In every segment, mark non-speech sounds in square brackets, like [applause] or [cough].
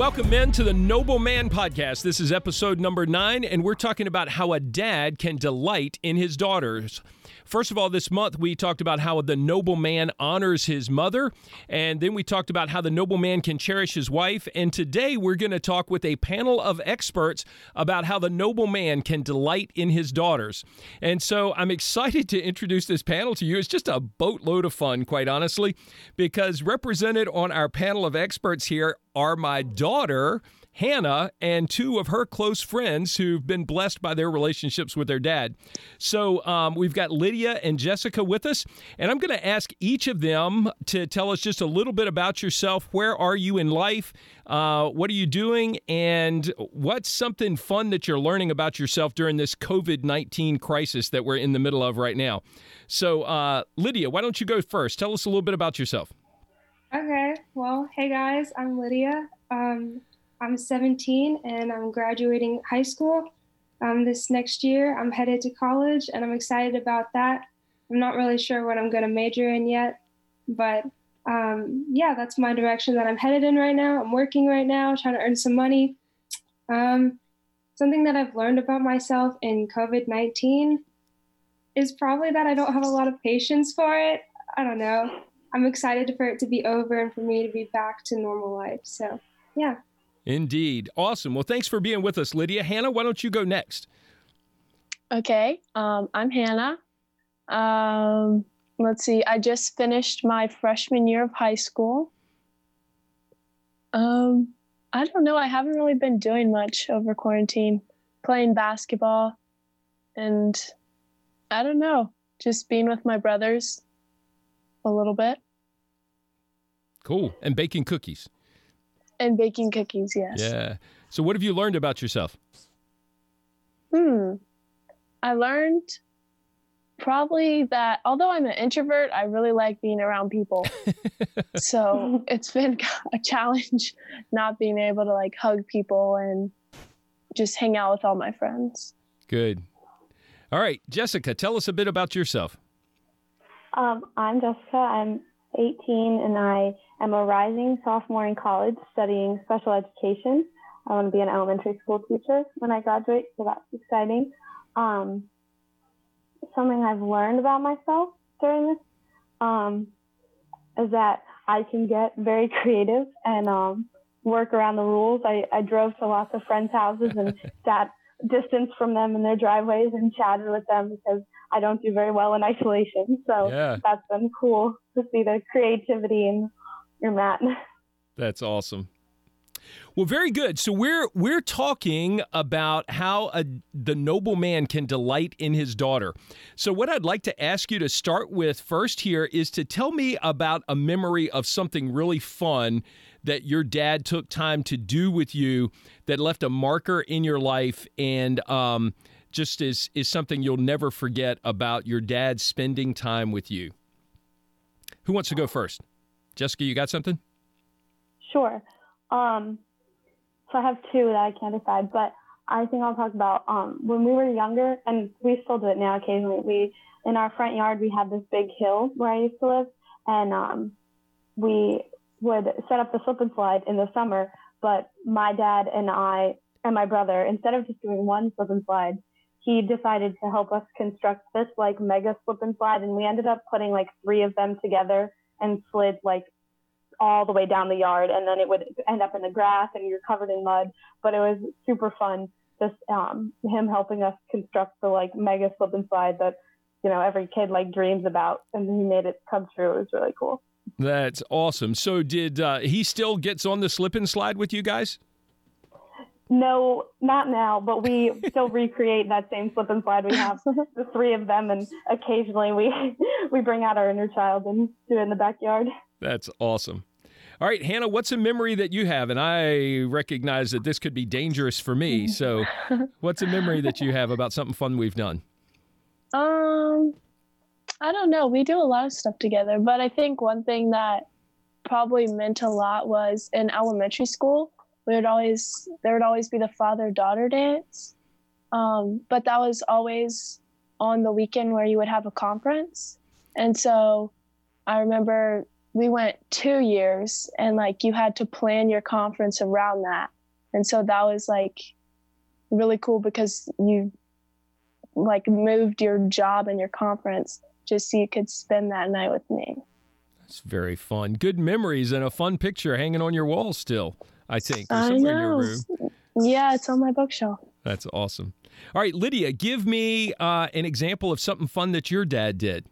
welcome men to the Noble Man podcast. This is episode number nine, and we're talking about how a dad can delight in his daughters. First of all, this month we talked about how the noble man honors his mother, and then we talked about how the noble man can cherish his wife. And today we're going to talk with a panel of experts about how the noble man can delight in his daughters. And so I'm excited to introduce this panel to you. It's just a boatload of fun, quite honestly, because represented on our panel of experts here are my daughter. Hannah and two of her close friends who've been blessed by their relationships with their dad. So um, we've got Lydia and Jessica with us, and I'm going to ask each of them to tell us just a little bit about yourself. Where are you in life? Uh, what are you doing? And what's something fun that you're learning about yourself during this COVID 19 crisis that we're in the middle of right now? So, uh, Lydia, why don't you go first? Tell us a little bit about yourself. Okay. Well, hey guys, I'm Lydia. Um, I'm 17 and I'm graduating high school um, this next year. I'm headed to college and I'm excited about that. I'm not really sure what I'm going to major in yet, but um, yeah, that's my direction that I'm headed in right now. I'm working right now, trying to earn some money. Um, something that I've learned about myself in COVID 19 is probably that I don't have a lot of patience for it. I don't know. I'm excited for it to be over and for me to be back to normal life. So, yeah. Indeed. Awesome. Well, thanks for being with us, Lydia. Hannah, why don't you go next? Okay. Um, I'm Hannah. Um, let's see. I just finished my freshman year of high school. Um, I don't know. I haven't really been doing much over quarantine, playing basketball, and I don't know, just being with my brothers a little bit. Cool. And baking cookies. And baking cookies, yes. Yeah. So, what have you learned about yourself? Hmm. I learned probably that although I'm an introvert, I really like being around people. [laughs] so, it's been [laughs] a challenge not being able to like hug people and just hang out with all my friends. Good. All right, Jessica, tell us a bit about yourself. Um, I'm Jessica. I'm 18 and I am a rising sophomore in college studying special education. I want to be an elementary school teacher when I graduate, so that's exciting. Um, something I've learned about myself during this um, is that I can get very creative and um, work around the rules. I, I drove to lots of friends' houses and [laughs] sat distance from them in their driveways and chatted with them because I don't do very well in isolation. So yeah. that's been cool to see the creativity in your mat. That's awesome. Well, very good. So we're we're talking about how a, the noble man can delight in his daughter. So what I'd like to ask you to start with first here is to tell me about a memory of something really fun that your dad took time to do with you that left a marker in your life and um, just is is something you'll never forget about your dad spending time with you. Who wants to go first? Jessica, you got something? Sure. Um, so I have two that I can't decide, but I think I'll talk about um, when we were younger, and we still do it now occasionally. We in our front yard we had this big hill where I used to live, and um, we would set up the slip and slide in the summer. But my dad and I and my brother, instead of just doing one slip and slide, he decided to help us construct this like mega slip and slide and we ended up putting like three of them together and slid like all the way down the yard and then it would end up in the grass and you're covered in mud but it was super fun just um, him helping us construct the like mega slip and slide that you know every kid like dreams about and he made it come true it was really cool that's awesome so did uh, he still gets on the slip and slide with you guys no, not now, but we still [laughs] recreate that same slip and slide. We have the three of them, and occasionally we we bring out our inner child and do it in the backyard. That's awesome. All right, Hannah, what's a memory that you have? And I recognize that this could be dangerous for me. So, [laughs] what's a memory that you have about something fun we've done? Um, I don't know. We do a lot of stuff together, but I think one thing that probably meant a lot was in elementary school we would always there would always be the father daughter dance um, but that was always on the weekend where you would have a conference and so i remember we went two years and like you had to plan your conference around that. And so that was like really cool because you like moved your job and your conference just so you could spend that night with me. That's very fun. Good memories and a fun picture hanging on your wall still, I think. Or I somewhere in know. your room. Yeah, it's on my bookshelf. That's awesome. All right, Lydia, give me uh, an example of something fun that your dad did.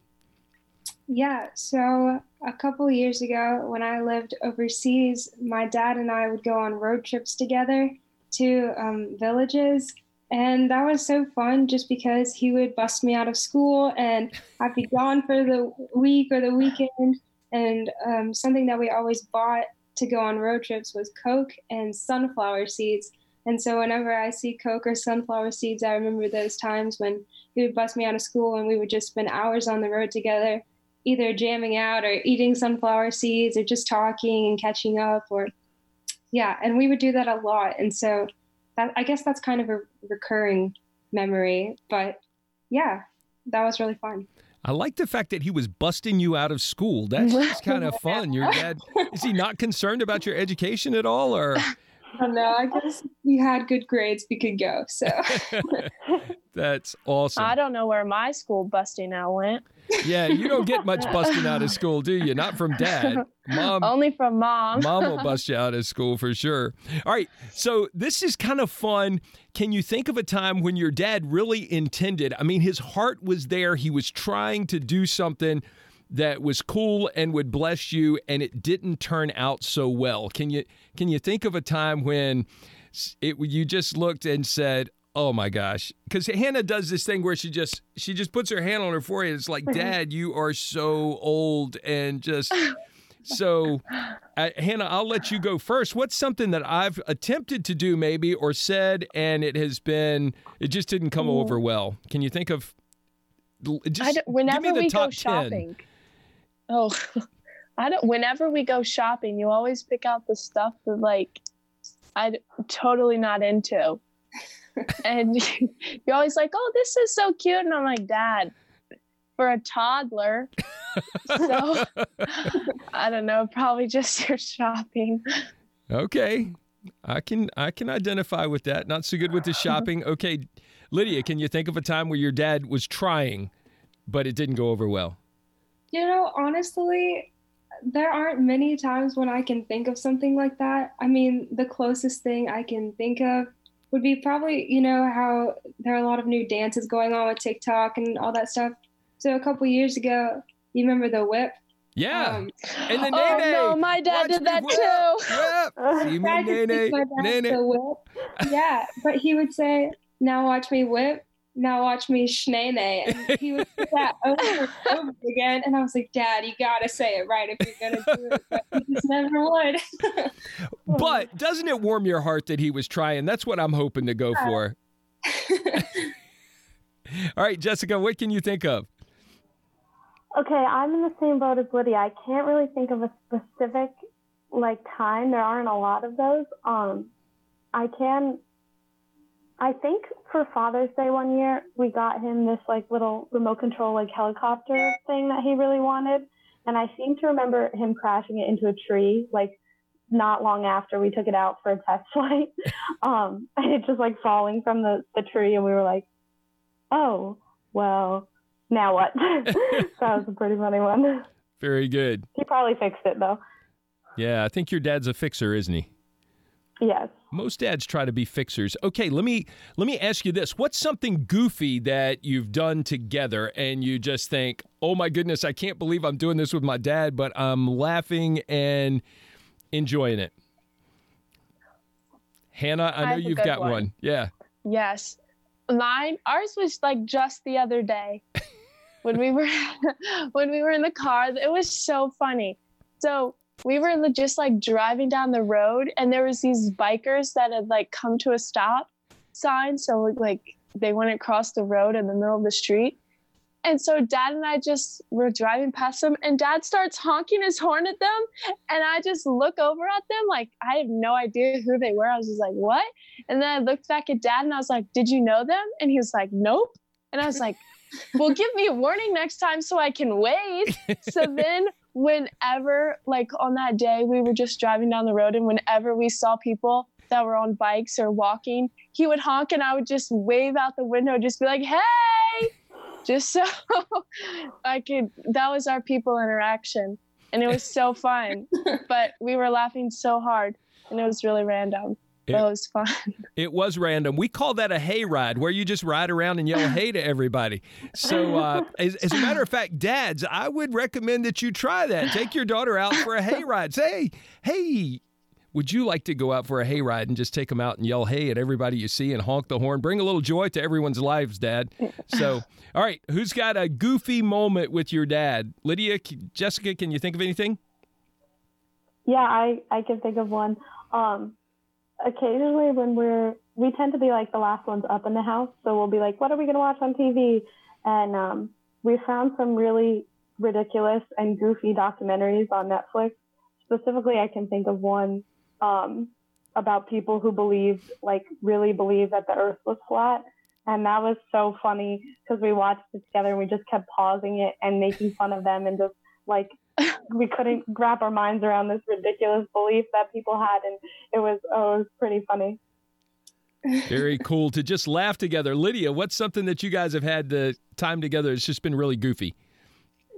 Yeah, so a couple years ago when I lived overseas, my dad and I would go on road trips together to um, villages. And that was so fun just because he would bust me out of school and I'd be gone for the week or the weekend. And um, something that we always bought to go on road trips was Coke and sunflower seeds. And so whenever I see Coke or sunflower seeds, I remember those times when he would bust me out of school and we would just spend hours on the road together either jamming out or eating sunflower seeds or just talking and catching up or yeah and we would do that a lot and so that, i guess that's kind of a recurring memory but yeah that was really fun I like the fact that he was busting you out of school. That's just kind of [laughs] fun. Your dad is he not concerned about your education at all, or [laughs] I don't know. I guess if you had good grades, we could go. So [laughs] that's awesome. I don't know where my school busting out went. Yeah, you don't get much [laughs] busting out of school, do you? Not from dad. Mom Only from mom. Mom will [laughs] bust you out of school for sure. All right. So this is kind of fun. Can you think of a time when your dad really intended? I mean, his heart was there. He was trying to do something that was cool and would bless you, and it didn't turn out so well. Can you can you think of a time when it you just looked and said, "Oh my gosh," because Hannah does this thing where she just she just puts her hand on her forehead. It's like, "Dad, you are so old," and just. [laughs] So, uh, Hannah, I'll let you go first. What's something that I've attempted to do, maybe, or said, and it has been, it just didn't come over well? Can you think of? Just I don't, give whenever me the we top go 10. shopping. Oh, [laughs] I don't. Whenever we go shopping, you always pick out the stuff that like I'm totally not into, [laughs] and [laughs] you're always like, "Oh, this is so cute," and I'm like, "Dad, for a toddler." so [laughs] I don't know. Probably just your shopping. Okay, I can I can identify with that. Not so good with the uh-huh. shopping. Okay, Lydia, can you think of a time where your dad was trying, but it didn't go over well? You know, honestly, there aren't many times when I can think of something like that. I mean, the closest thing I can think of would be probably, you know, how there are a lot of new dances going on with TikTok and all that stuff. So a couple years ago, you remember the whip? Yeah. Um, and the [laughs] oh nene. no, my dad Watch did that whip, too. whip. See me, I just nene, think my dad's nene. the whip. Yeah, but he would say, "Now watch me whip." Now watch me shnene, and he would say that over and over again. And I was like, "Dad, you gotta say it right if you're gonna do it." But he just never would. [laughs] But doesn't it warm your heart that he was trying? That's what I'm hoping to go for. [laughs] All right, Jessica, what can you think of? Okay, I'm in the same boat as Lydia. I can't really think of a specific like time. There aren't a lot of those. Um, I can. I think for Father's Day one year, we got him this like little remote control like helicopter thing that he really wanted, and I seem to remember him crashing it into a tree like not long after we took it out for a test [laughs] flight. um, and it just like falling from the the tree, and we were like, oh well, now what? [laughs] that was a pretty funny one. Very good. He probably fixed it though. Yeah, I think your dad's a fixer, isn't he? Yes. Most dads try to be fixers. Okay, let me let me ask you this. What's something goofy that you've done together and you just think, "Oh my goodness, I can't believe I'm doing this with my dad, but I'm laughing and enjoying it." Hannah, I know you've got one. one. Yeah. Yes. Mine ours was like just the other day [laughs] when we were [laughs] when we were in the car. It was so funny. So we were just like driving down the road and there was these bikers that had like come to a stop sign. So like they wouldn't cross the road in the middle of the street. And so dad and I just were driving past them and dad starts honking his horn at them. And I just look over at them like I have no idea who they were. I was just like, what? And then I looked back at dad and I was like, Did you know them? And he was like, Nope. And I was like, well, give me a warning next time so I can wait. [laughs] so then, whenever, like on that day, we were just driving down the road, and whenever we saw people that were on bikes or walking, he would honk and I would just wave out the window, just be like, hey, just [laughs] so I could, that was our people interaction. And it was so fun. [laughs] but we were laughing so hard and it was really random. It, that was fun. [laughs] It was random. We call that a hay ride, where you just ride around and yell hey to everybody. So, uh, [laughs] as, as, a matter of fact, dads, I would recommend that you try that. Take your daughter out for a hay ride. Say, hey, would you like to go out for a hayride and just take them out and yell hey at everybody you see and honk the horn? Bring a little joy to everyone's lives, Dad. So, [laughs] all right, who's got a goofy moment with your dad? Lydia, Jessica, can you think of anything? Yeah, I, I can think of one. Um, occasionally, when we're, we tend to be like the last ones up in the house. So we'll be like, what are we to watch on TV? And um, we found some really ridiculous and goofy documentaries on Netflix. Specifically, I can think of one um, about people who believed, like, really believed that the earth was flat. And that was so funny because we watched it together and we just kept pausing it and making fun of them and just like [laughs] we couldn't wrap our minds around this ridiculous belief that people had and it was oh it was pretty funny very [laughs] cool to just laugh together lydia what's something that you guys have had the time together it's just been really goofy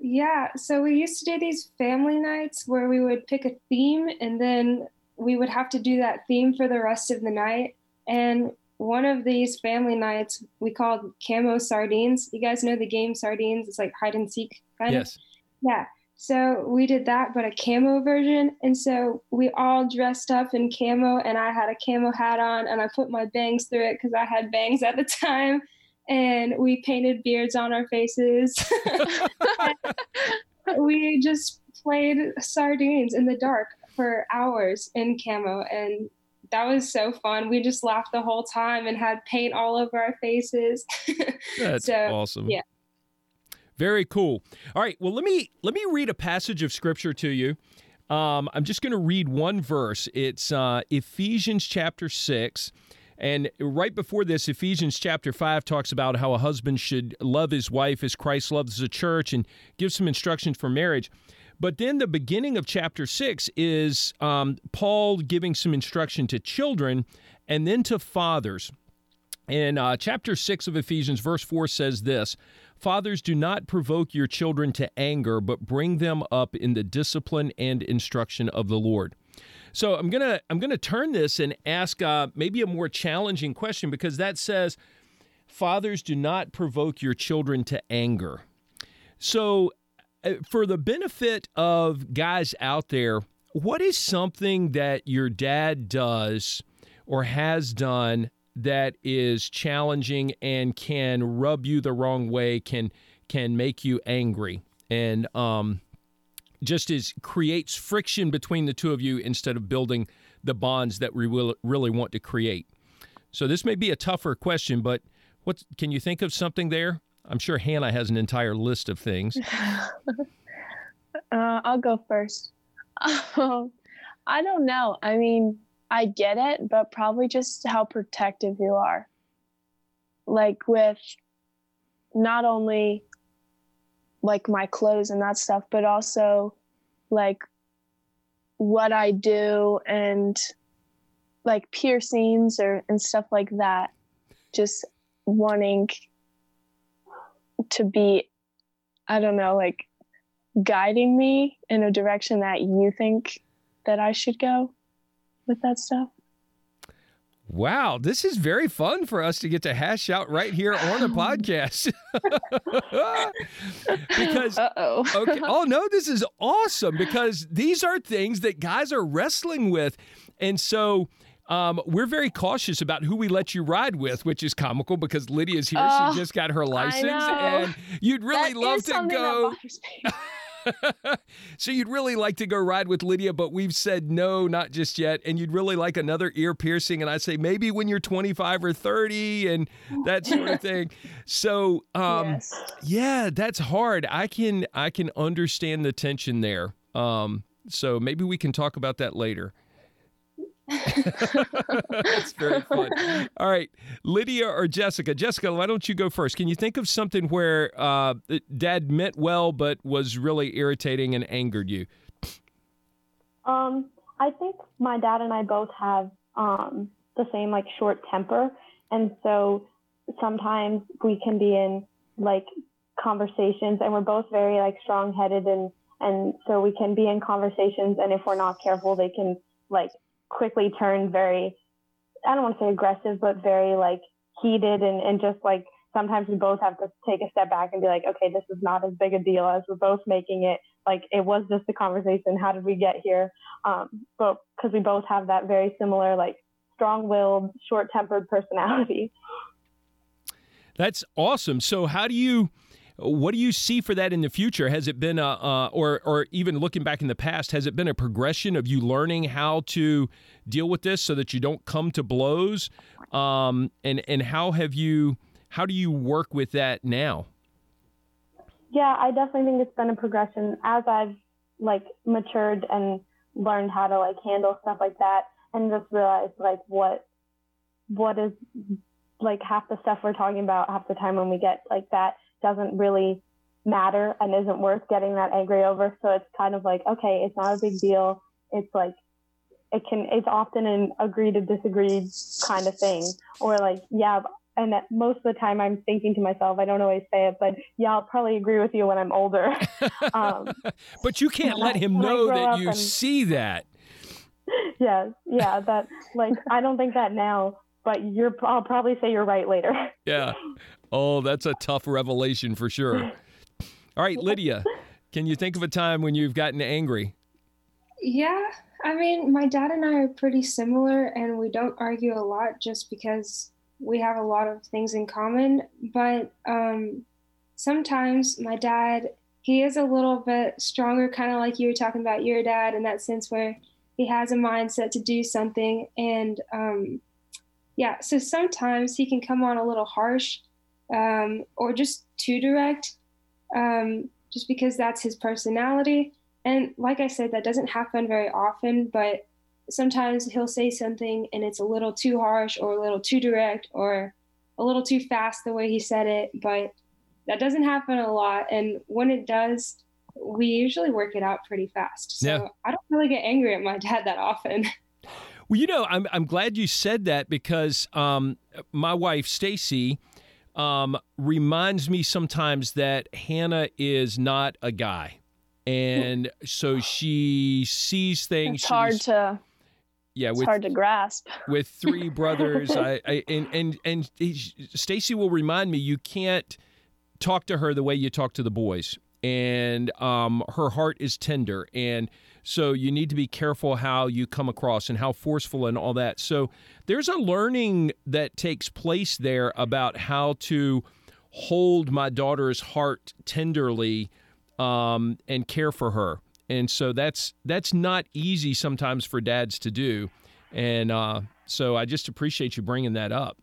yeah so we used to do these family nights where we would pick a theme and then we would have to do that theme for the rest of the night. And one of these family nights we called camo sardines. You guys know the game sardines? It's like hide and seek kind yes. of. Yeah. So we did that, but a camo version. And so we all dressed up in camo, and I had a camo hat on, and I put my bangs through it because I had bangs at the time. And we painted beards on our faces. [laughs] we just played sardines in the dark for hours in camo and that was so fun. We just laughed the whole time and had paint all over our faces. [laughs] That's so, awesome. Yeah. Very cool. All right. Well, let me let me read a passage of scripture to you. Um, I'm just going to read one verse. It's uh, Ephesians chapter six. And right before this, Ephesians chapter 5 talks about how a husband should love his wife as Christ loves the church and gives some instructions for marriage. But then the beginning of chapter six is um, Paul giving some instruction to children and then to fathers. In uh, chapter 6 of Ephesians, verse 4 says this Fathers, do not provoke your children to anger, but bring them up in the discipline and instruction of the Lord. So I'm gonna I'm gonna turn this and ask uh, maybe a more challenging question because that says, "Fathers, do not provoke your children to anger." So uh, for the benefit of guys out there, what is something that your dad does or has done that is challenging and can rub you the wrong way, can can make you angry, and um, just is creates friction between the two of you instead of building the bonds that we will, really want to create. So this may be a tougher question, but what can you think of something there? I'm sure Hannah has an entire list of things. [laughs] uh, I'll go first. [laughs] Um, I don't know. I mean, I get it, but probably just how protective you are. Like with not only like my clothes and that stuff, but also like what I do and like piercings or and stuff like that. Just wanting to be i don't know like guiding me in a direction that you think that i should go with that stuff Wow, this is very fun for us to get to hash out right here on the [laughs] podcast. [laughs] because Uh-oh. okay, oh no, this is awesome because these are things that guys are wrestling with. And so um, we're very cautious about who we let you ride with, which is comical because Lydia's here. Oh, she just got her license, and you'd really That love to go. [laughs] that bothers me. so you'd really like to go ride with Lydia, but we've said no, not just yet. And you'd really like another ear piercing, and I say maybe when you're 25 or 30, and that sort of thing. So, um, yes. yeah, that's hard. I can I can understand the tension there. Um, so maybe we can talk about that later. That's very fun. All right, Lydia or Jessica? Jessica, why don't you go first? Can you think of something where uh, dad meant well but was really irritating and angered you? Um, I think my dad and I both have um, the same like short temper, and so sometimes we can be in like conversations, and we're both very like strong-headed, and and so we can be in conversations, and if we're not careful, they can like quickly turn very, I don't want to say aggressive, but very like heated, and and just like sometimes we both have to take a step back and be like, okay, this is not as big a deal as we're both making it. Like it was just a conversation. How did we get here? Um, but because we both have that very similar, like strong-willed, short-tempered personality. That's awesome. So how do you? What do you see for that in the future? Has it been a, uh, or or even looking back in the past, has it been a progression of you learning how to deal with this so that you don't come to blows? Um, and and how have you? How do you work with that now? Yeah, I definitely think it's been a progression as I've like matured and learned how to like handle stuff like that and just realized like what what is like half the stuff we're talking about half the time when we get like that doesn't really matter and isn't worth getting that angry over. So it's kind of like, okay, it's not a big deal. It's like it can it's often an agree to disagree kind of thing. Or like, yeah, and most of the time I'm thinking to myself, I don't always say it, but yeah, I'll probably agree with you when I'm older. [laughs] um, but you can't let him know that you and, see that. [laughs] Yes, yeah, that like I don't think that now, but you're I'll probably say you're right later. Yeah. [laughs] Oh, that's a tough revelation for sure. All right, Lydia, can you think of a time when you've gotten angry? Yeah, I mean, my dad and I are pretty similar, and we don't argue a lot just because we have a lot of things in common. But um, sometimes my dad, he is a little bit stronger, kind of like you were talking about your dad, in that sense where he has a mindset to do something. And um, yeah, so sometimes he can come on a little harsh um, or just too direct, um, just because that's his personality. And like I said, that doesn't happen very often, but sometimes he'll say something and it's a little too harsh or a little too direct or a little too fast the way he said it. But that doesn't happen a lot. And when it does, we usually work it out pretty fast. So yeah. I don't really get angry at my dad that often. [laughs] Well, you know, I'm I'm glad you said that because um, my wife Stacy um, reminds me sometimes that Hannah is not a guy, and so she sees things. It's hard to yeah, it's with, hard to grasp. with three [laughs] brothers, I, I and and and Stacy will remind me you can't talk to her the way you talk to the boys, and um, her heart is tender, and so you need to be careful how you come across and how forceful and all that. So there's a learning that takes place there about how to hold my daughter's heart tenderly um, and care for her. And so that's that's not easy sometimes for dads to do. And uh, so i just appreciate you bringing that up.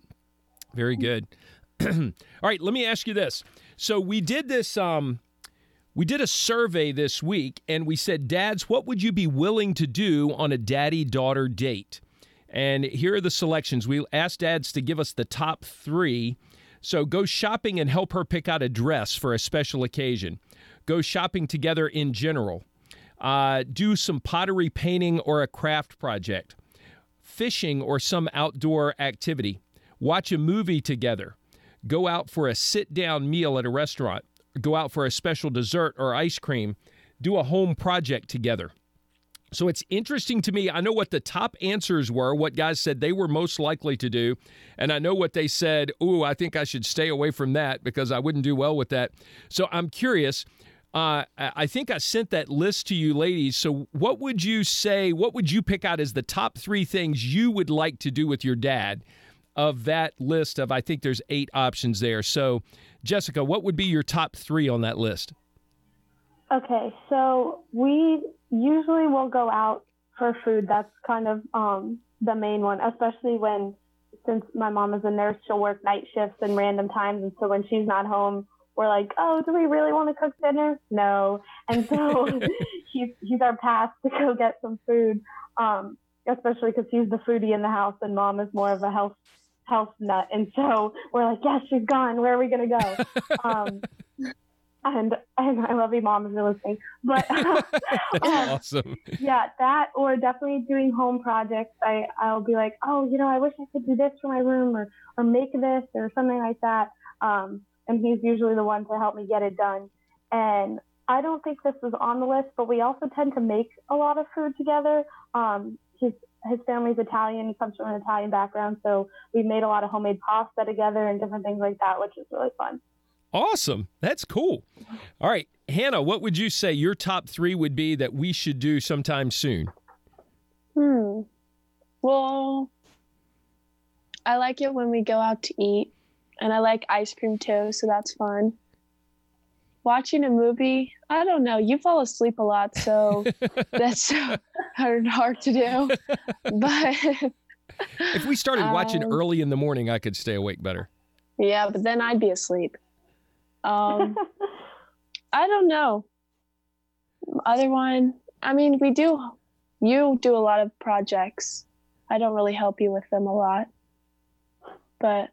Very good. [clears throat] All right let me ask you this. So we did this um, we did a survey this week and we said dads what would you be willing to do on a daddy daughter date? And here are the selections. We asked dads to give us the top three. So go shopping and help her pick out a dress for a special occasion. Go shopping together in general. Uh, do some pottery painting or a craft project, fishing or some outdoor activity, watch a movie together, go out for a sit down meal at a restaurant, go out for a special dessert or ice cream, do a home project together. So it's interesting to me. I know what the top answers were, what guys said they were most likely to do. And I know what they said, ooh, I think I should stay away from that because I wouldn't do well with that. So I'm curious uh, I think I sent that list to you, ladies. So, what would you say? What would you pick out as the top three things you would like to do with your dad? Of that list of, I think there's eight options there. So, Jessica, what would be your top three on that list? Okay, so we usually will go out for food. That's kind of um, the main one, especially when, since my mom is a nurse, she'll work night shifts and random times. And so when she's not home, we're like, oh, do we really want to cook dinner? No. And so [laughs] he's, he's our path to go get some food. Um, especially because he's the foodie in the house and mom is more of a health health nut. And so we're like, yes, she's gone. Where are we going to go? [laughs] um, and and I love you, mom, if you're listening. But [laughs] um, awesome. Yeah, that or definitely doing home projects. I I'll be like, oh, you know, I wish I could do this for my room or or make this or something like that. Um, and he's usually the one to help me get it done. And I don't think this is on the list, but we also tend to make a lot of food together. Um, his his family's Italian. He comes from an Italian background, so we've made a lot of homemade pasta together and different things like that, which is really fun. Awesome. That's cool. All right, Hannah, what would you say your top three would be that we should do sometime soon? Hmm. Well, I like it when we go out to eat, and I like ice cream too, so that's fun. Watching a movie, I don't know. You fall asleep a lot, so [laughs] that's [laughs] hard, hard to do. [laughs] But if we started watching Um, early in the morning, I could stay awake better. yeah, but then I'd be asleep. Um, I don't know. Other one, I mean, we do. You do a lot of projects. I don't really help you with them a lot, but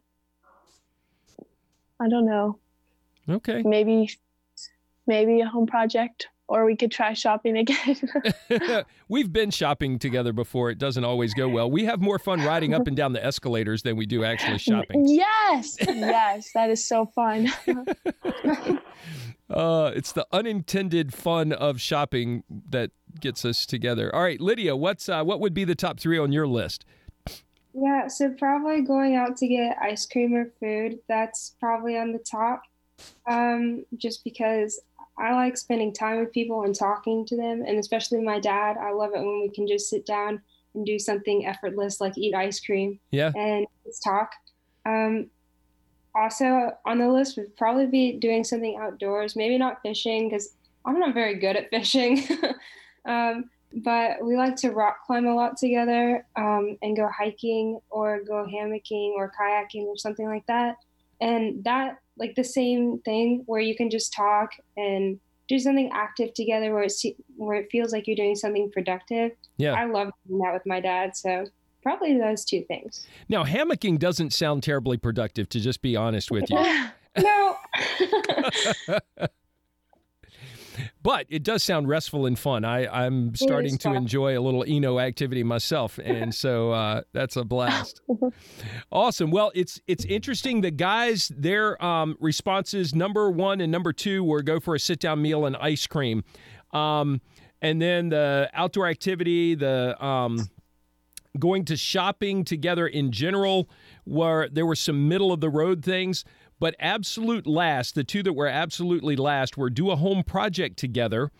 I don't know. Okay. Maybe, maybe a home project, or we could try shopping again. [laughs] [laughs] We've been shopping together before. It doesn't always go well. We have more fun riding up and down the escalators than we do actually [laughs] shopping. yes, yes, that is so fun. Uh, it's the unintended fun of shopping that gets us together. All right, Lydia, what's uh, what would be the top three on your list? Yeah, so probably going out to get ice cream or food. That's probably on the top. Um, just because I like spending time with people and talking to them, and especially my dad. I love it when we can just sit down and do something effortless like eat ice cream Yeah. and just talk. Um, also on the list would probably be doing something outdoors. Maybe not fishing because I'm not very good at fishing. [laughs] um, but we like to rock climb a lot together um, and go hiking or go hammocking or kayaking or something like that. And that, like the same thing where you can just talk and do something active together where, it's, where it feels like you're doing something productive. Yeah. I love doing that with my dad. So probably those two things. Now, hammocking doesn't sound terribly productive, to just be honest with you. [laughs] No. [laughs] [laughs] but it does sound restful and fun. I, I'm starting to enjoy a little Eno activity myself, [laughs] and so uh, that's a blast. [laughs] awesome. Well, it's it's interesting. The guys, their um, responses number one and number two were go for a sit down meal and ice cream, um, and then the outdoor activity, the um, going to shopping together in general, where there were some middle of the road things. But absolute last, the two that were absolutely last were do a home project together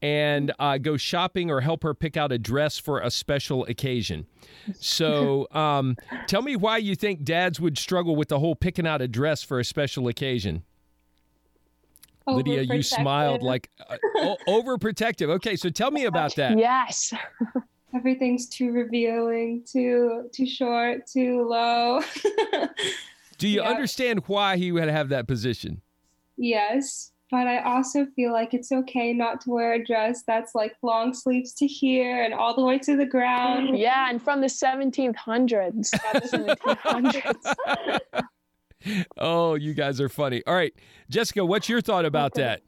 and uh, go shopping or help her pick out a dress for a special occasion. So [laughs] um, tell me why you think dads would struggle with the whole picking out a dress for a special occasion. Lydia, you smiled like uh, o- overprotective. Okay, so tell me [laughs] about that. yes. [laughs] everything's too revealing, too too short, too low. Do you Yeah. understand why he would have that position? yes, but I also feel like it's okay not to wear a dress that's like long sleeves to here and all the way to the ground. Yeah, and from the 1700s. Not the 1700s. [laughs] Oh, you guys are funny. All right, Jessica, what's your thought about that?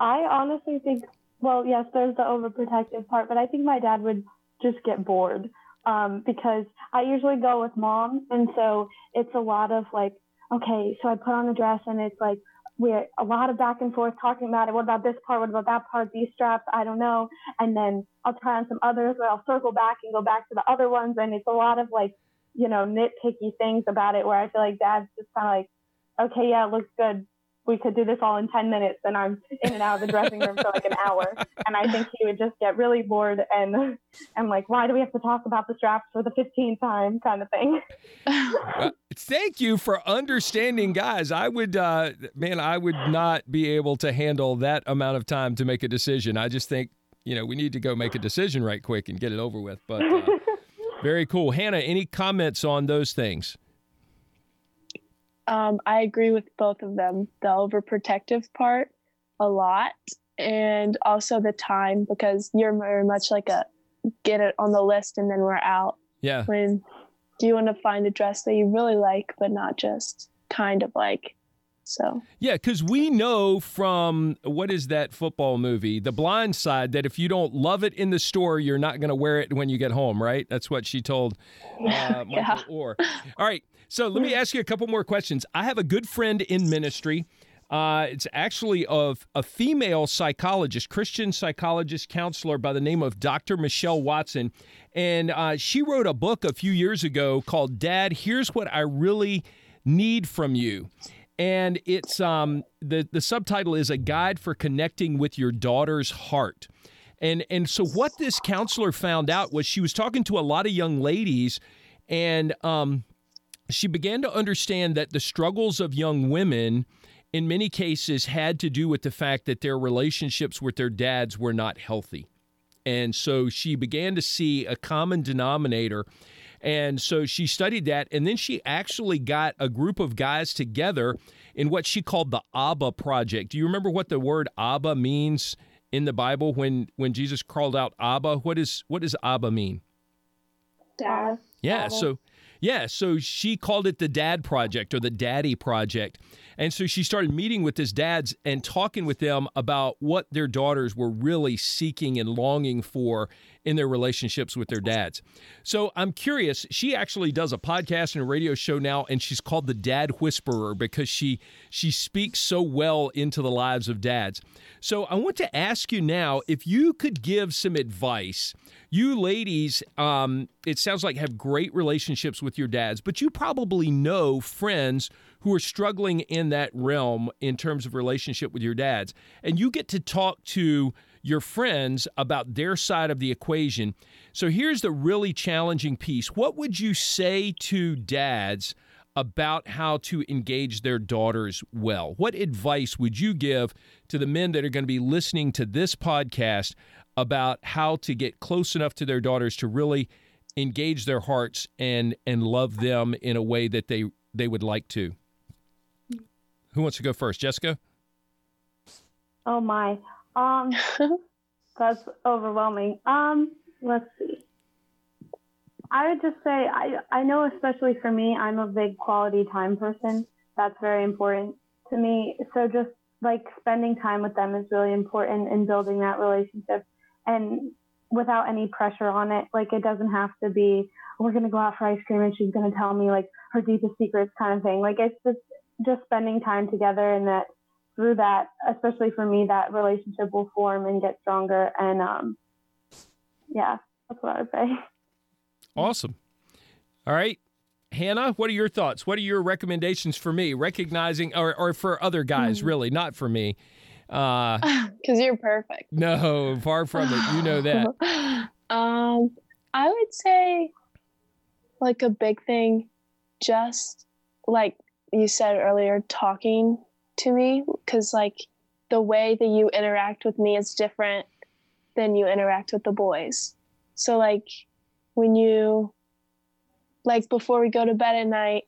I honestly think, well, yes, there's the overprotective part, but I think my dad would just get bored um, because I usually go with mom. And so it's a lot of like, okay, so I put on the dress and it's like, we're a lot of back and forth talking about it. What about this part? What about that part? These straps? I don't know. And then I'll try on some others, but I'll circle back and go back to the other ones. And it's a lot of like, you know, nitpicky things about it where I feel like dad's just kind of like, okay, yeah, it looks good. We could do this all in 10 minutes. And I'm in and out of the dressing room for like an hour. And I think he would just get really bored and, and like, why do we have to talk about the straps for the 15th time kind of thing? Uh, thank you for understanding, guys. I would, uh, man, I would not be able to handle that amount of time to make a decision. I just think, you know, we need to go make a decision right quick and get it over with. But uh, [laughs] very cool. Hannah, any comments on those things? Um, I agree with both of them. The overprotective part a lot, and also the time because you're very much like a get it on the list and then we're out. Yeah. When do you want to find a dress that you really like, but not just kind of like? So yeah, because we know from what is that football movie, The Blind Side, that if you don't love it in the store, you're not going to wear it when you get home, right? That's what she told [laughs] uh, Michael yeah. Oher. All right, so let me ask you a couple more questions. I have a good friend in ministry. Uh, it's actually of a female psychologist, Christian psychologist counselor by the name of Dr. Michelle Watson. And uh, she wrote a book a few years ago called Dad, Here's What I Really Need From You and it's um, the the subtitle is a guide for connecting with your daughter's heart. And and so what this counselor found out was she was talking to a lot of young ladies, and um, she began to understand that the struggles of young women, in many cases, had to do with the fact that their relationships with their dads were not healthy. And so she began to see a common denominator and so she studied that. And then she actually got a group of guys together in what she called the Abba Project. Do you remember what the word Abba means in the Bible when, when Jesus called out Abba? What, is, what does Abba mean? Dad. Yeah. So yeah, so she called it the Dad Project or the Daddy Project. And so she started meeting with his dads and talking with them about what their daughters were really seeking and longing for in their relationships with their dads. So I'm curious, she actually does a podcast and a radio show now and she's called the Dad Whisperer because she she speaks so well into the lives of dads. So I want to ask you now if you could give some advice you ladies, um, it sounds like have great relationships with your dads, but you probably know friends who are struggling in that realm in terms of relationship with your dads. And you get to talk to your friends about their side of the equation. So here's the really challenging piece. What would you say to dads about how to engage their daughters well? What advice would you give to the men that are going to be listening to this podcast about how to get close enough to their daughters to really engage their hearts and and love them in a way that they they would like to. Who wants to go first, Jessica? Oh my, um, [laughs] that's overwhelming. Um, let's see. I would just say I I know especially for me, I'm a big quality time person. That's very important to me. So just like spending time with them is really important in building that relationship and without any pressure on it. Like it doesn't have to be we're gonna go out for ice cream and she's gonna tell me like her deepest secrets kind of thing. Like it's just just spending time together and that through that, especially for me, that relationship will form and get stronger. And um, yeah, that's what I would say. Awesome. All right. Hannah, what are your thoughts? What are your recommendations for me? Recognizing, or, or for other guys, mm-hmm. really, not for me. Because uh, [laughs] you're perfect. No, far from it. You know that. [laughs] um, I would say, like a big thing, just like you said earlier, talking to me, because like the way that you interact with me is different than you interact with the boys. So like when you like before we go to bed at night,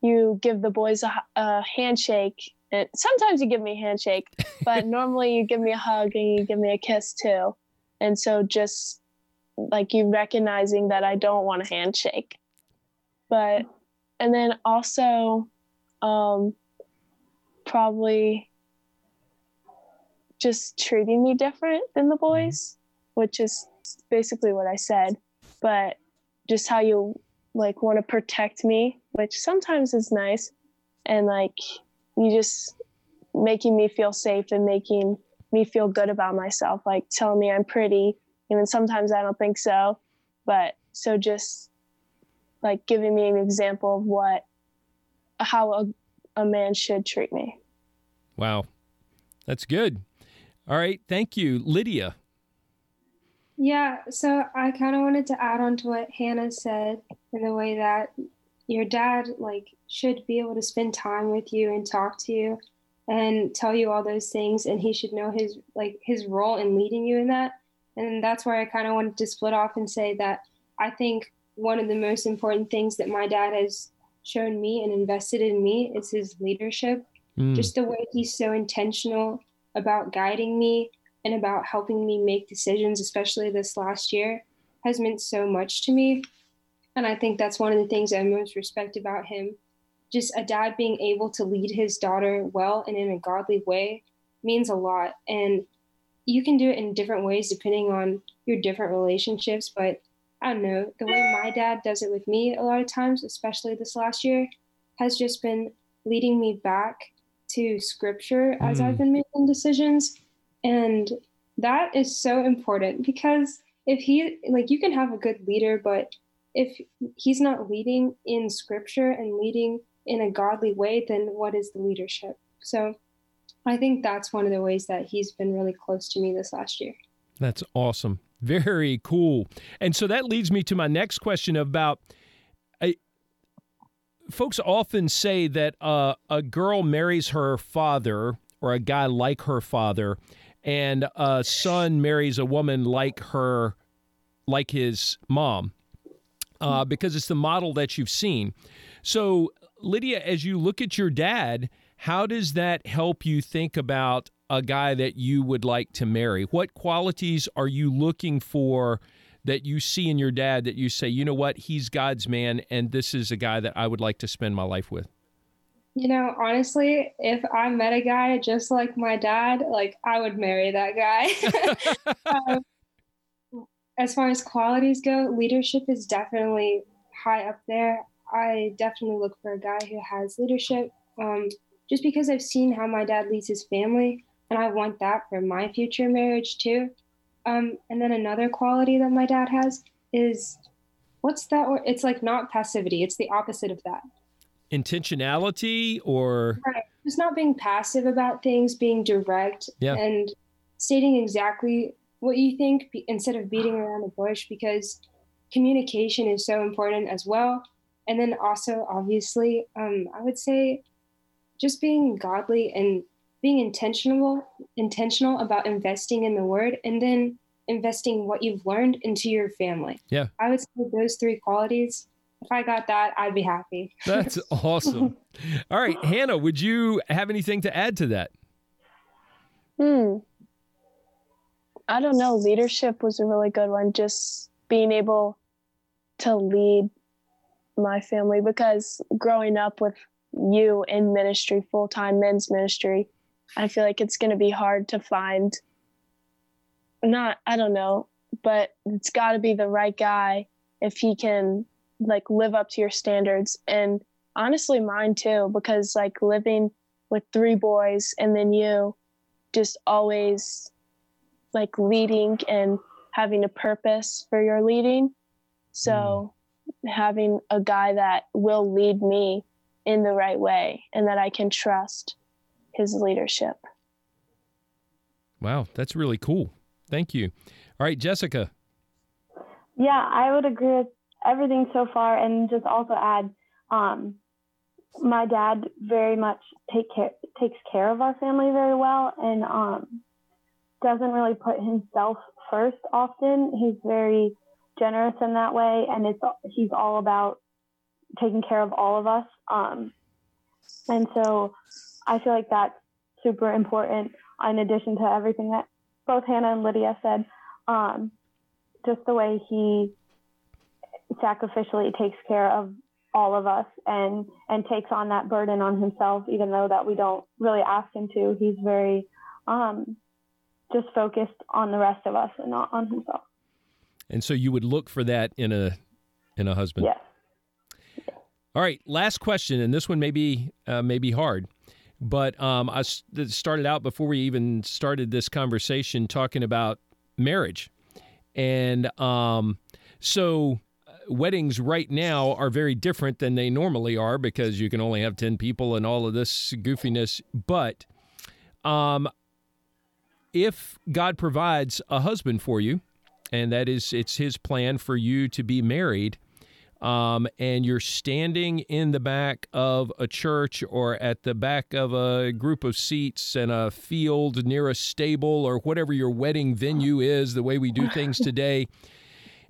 you give the boys a, a handshake and sometimes you give me a handshake, [laughs] but normally you give me a hug and you give me a kiss too. And so just like you recognizing that I don't want a handshake. But and then also um probably just treating me different than the mm-hmm. boys, which is basically what I said. But just how you like want to protect me, which sometimes is nice. And like you just making me feel safe and making me feel good about myself, like telling me I'm pretty, even sometimes I don't think so. But so just like giving me an example of what, how a, a man should treat me. Wow. That's good. All right. Thank you. Lydia. Yeah. So I kind of wanted to add on to what Hannah said in the way that your dad like should be able to spend time with you and talk to you and tell you all those things and he should know his like his role in leading you in that and that's where i kind of wanted to split off and say that i think one of the most important things that my dad has shown me and invested in me is his leadership mm. just the way he's so intentional about guiding me and about helping me make decisions especially this last year has meant so much to me. And I think that's one of the things I most respect about him. Just a dad being able to lead his daughter well and in a godly way means a lot. And you can do it in different ways depending on your different relationships. But I don't know, the way my dad does it with me a lot of times, especially this last year, has just been leading me back to scripture as mm. I've been making decisions. And that is so important because if he, like, you can have a good leader, but if he's not leading in scripture and leading in a godly way, then what is the leadership? So I think that's one of the ways that he's been really close to me this last year. That's awesome. Very cool. And so that leads me to my next question about folks often say that uh, a girl marries her father or a guy like her father, and a son marries a woman like her, like his mom, uh, because it's the model that you've seen. So, Lydia, as you look at your dad, how does that help you think about a guy that you would like to marry? What qualities are you looking for that you see in your dad that you say, you know what, he's God's man, and this is a guy that I would like to spend my life with? You know, honestly, if I met a guy just like my dad, like I would marry that guy. [laughs] um, as far as qualities go, leadership is definitely high up there. I definitely look for a guy who has leadership, um, just because I've seen how my dad leads his family, and I want that for my future marriage too. Um, and then another quality that my dad has is what's that? It's like not passivity. It's the opposite of that. Intentionality or right. just not being passive about things, being direct yeah. and stating exactly what you think instead of beating around the bush because communication is so important as well. And then also, obviously, um, I would say just being godly and being intentional intentional about investing in the word and then investing what you've learned into your family. Yeah. I would say those three qualities. If I got that, I'd be happy. That's [laughs] awesome. All right, Hannah, would you have anything to add to that? Hmm. I don't know. Leadership was a really good one. Just being able to lead my family because growing up with you in ministry, full time men's ministry, I feel like it's going to be hard to find. Not, I don't know, but it's got to be the right guy if he can like live up to your standards. And honestly, mine too, because like living with three boys and then you just always like leading and having a purpose for your leading. So mm. having a guy that will lead me in the right way and that I can trust his leadership. Wow, that's really cool. Thank you. All right, Jessica. Yeah, I would agree with everything so far, and just also add, um, my dad very much take care takes care of our family very well, and um, doesn't really put himself first often. He's very generous in that way, and it's he's all about taking care of all of us. Um, and so I feel like that's super important in addition to everything that both Hannah and Lydia said. Um, just the way he sacrificially takes care of all of us and and takes on that burden on himself even though that we don't really ask him to. He's very um, just focused on the rest of us and not on himself. And so you would look for that in a in a husband. Yes. All right, last question, and this one may be uh, may be hard, but um, I started out before we even started this conversation talking about marriage, and um, so uh, weddings right now are very different than they normally are because you can only have 10 people and all of this goofiness. But um, if god provides a husband for you and that is it's his plan for you to be married um, and you're standing in the back of a church or at the back of a group of seats in a field near a stable or whatever your wedding venue is, the way we do things [laughs] today,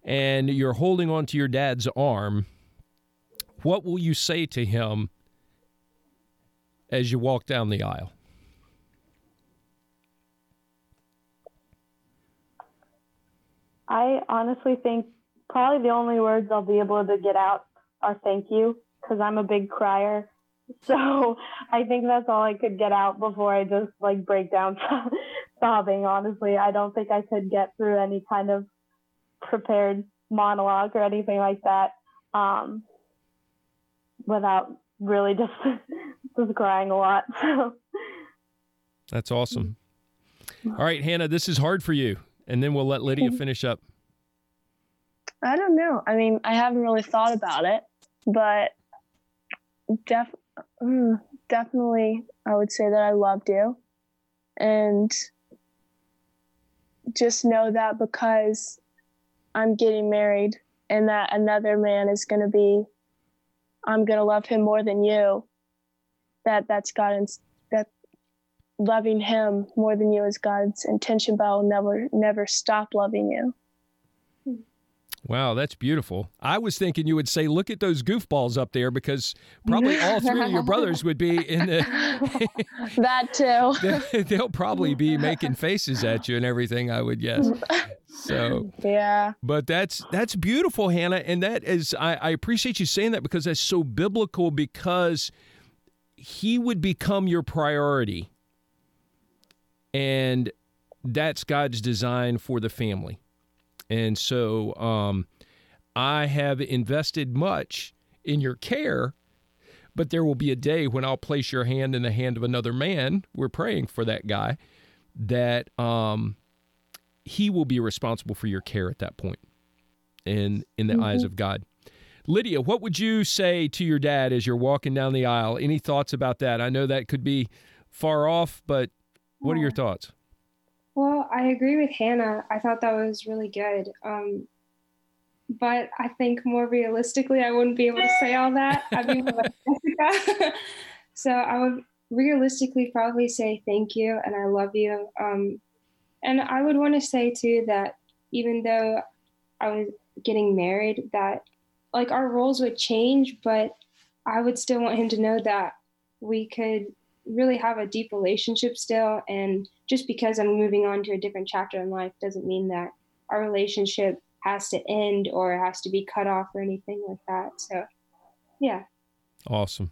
and you're holding onto your dad's arm, what will you say to him as you walk down the aisle? I honestly think probably the only words I'll be able to get out are thank you because I'm a big crier. [laughs] So I think that's all I could get out before I just like break down [laughs] sobbing. Honestly, I don't think I could get through any kind of prepared monologue or anything like that um, without really [laughs] just just crying a lot. So. That's awesome. All right, Hannah, this is hard for you, and then we'll let Lydia Mm-hmm. finish up. I don't know. I mean, I haven't really thought about it, but def mm, definitely, I would say that I loved you, and just know that because I'm getting married, and that another man is going to be, I'm going to love him more than you. That that's God's that loving him more than you is God's intention, but I'll never never stop loving you. Wow, that's beautiful. I was thinking you would say, "Look at those goofballs up there," because probably [laughs] all three of your brothers would be in the. [laughs] that too. [laughs] they'll probably be making faces at you and everything. I would guess. So, Yeah. but that's that's beautiful, Hannah, and that is I, I appreciate you saying that because that's so biblical. Because he would become your priority, and that's God's design for the family. And so um, I have invested much in your care, but there will be a day when I'll place your hand in the hand of another man. We're praying for that guy that um, he will be responsible for your care at that point in in the eyes of God. Lydia, what would you say to your dad as you're walking down the aisle? Any thoughts about that? I know that could be far off, but what are your thoughts? Well, I agree with Hannah. I thought that was really good. Um, but I think more realistically, I wouldn't be able to say all that. I'd be [laughs] like Jessica. [laughs] so I would realistically probably say thank you and I love you. Um, and I would want to say too that even though I was getting married, that like our roles would change, but I would still want him to know that we could really have a deep relationship still. And just because I'm moving on to a different chapter in life doesn't mean that our relationship has to end or has to be cut off or anything like that. So, yeah. Awesome.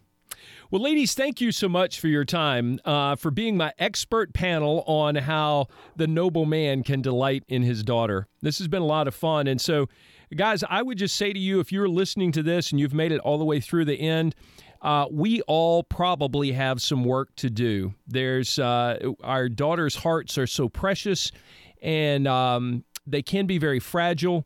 Well, ladies, thank you so much for your time, uh, for being my expert panel on how the noble man can delight in his daughter. This has been a lot of fun. And so, guys, I would just say to you if you're listening to this and you've made it all the way through the end, uh, we all probably have some work to do. There's uh, our daughters' hearts are so precious, and um, they can be very fragile.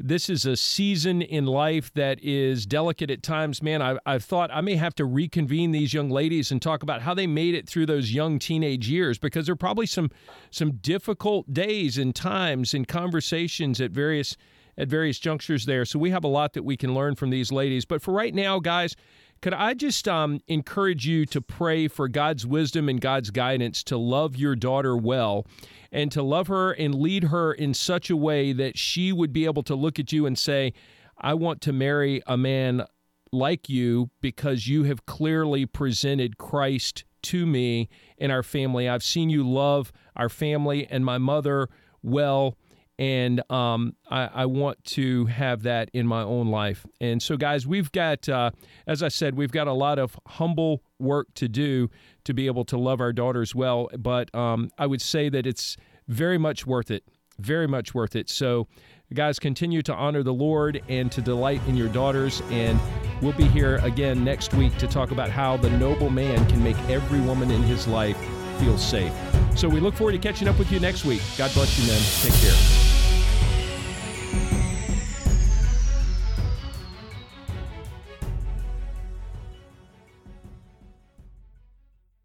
This is a season in life that is delicate at times. Man, I, I've thought I may have to reconvene these young ladies and talk about how they made it through those young teenage years because there are probably some some difficult days and times and conversations at various at various junctures there. So we have a lot that we can learn from these ladies. But for right now, guys, could I just um, encourage you to pray for God's wisdom and God's guidance to love your daughter well and to love her and lead her in such a way that she would be able to look at you and say, I want to marry a man like you because you have clearly presented Christ to me and our family. I've seen you love our family and my mother well and um, I, I, want to have that in my own life. And so, guys, we've got, uh, as I said, we've got a lot of humble work to do to be able to love our daughters well. But um, I would say that it's very much worth it, very much worth it. So, guys, continue to honor the Lord and to delight in your daughters. And we'll be here again next week to talk about how the noble man can make every woman in his life feel safe. So we look forward to catching up with you next week. God bless you, men. Take care.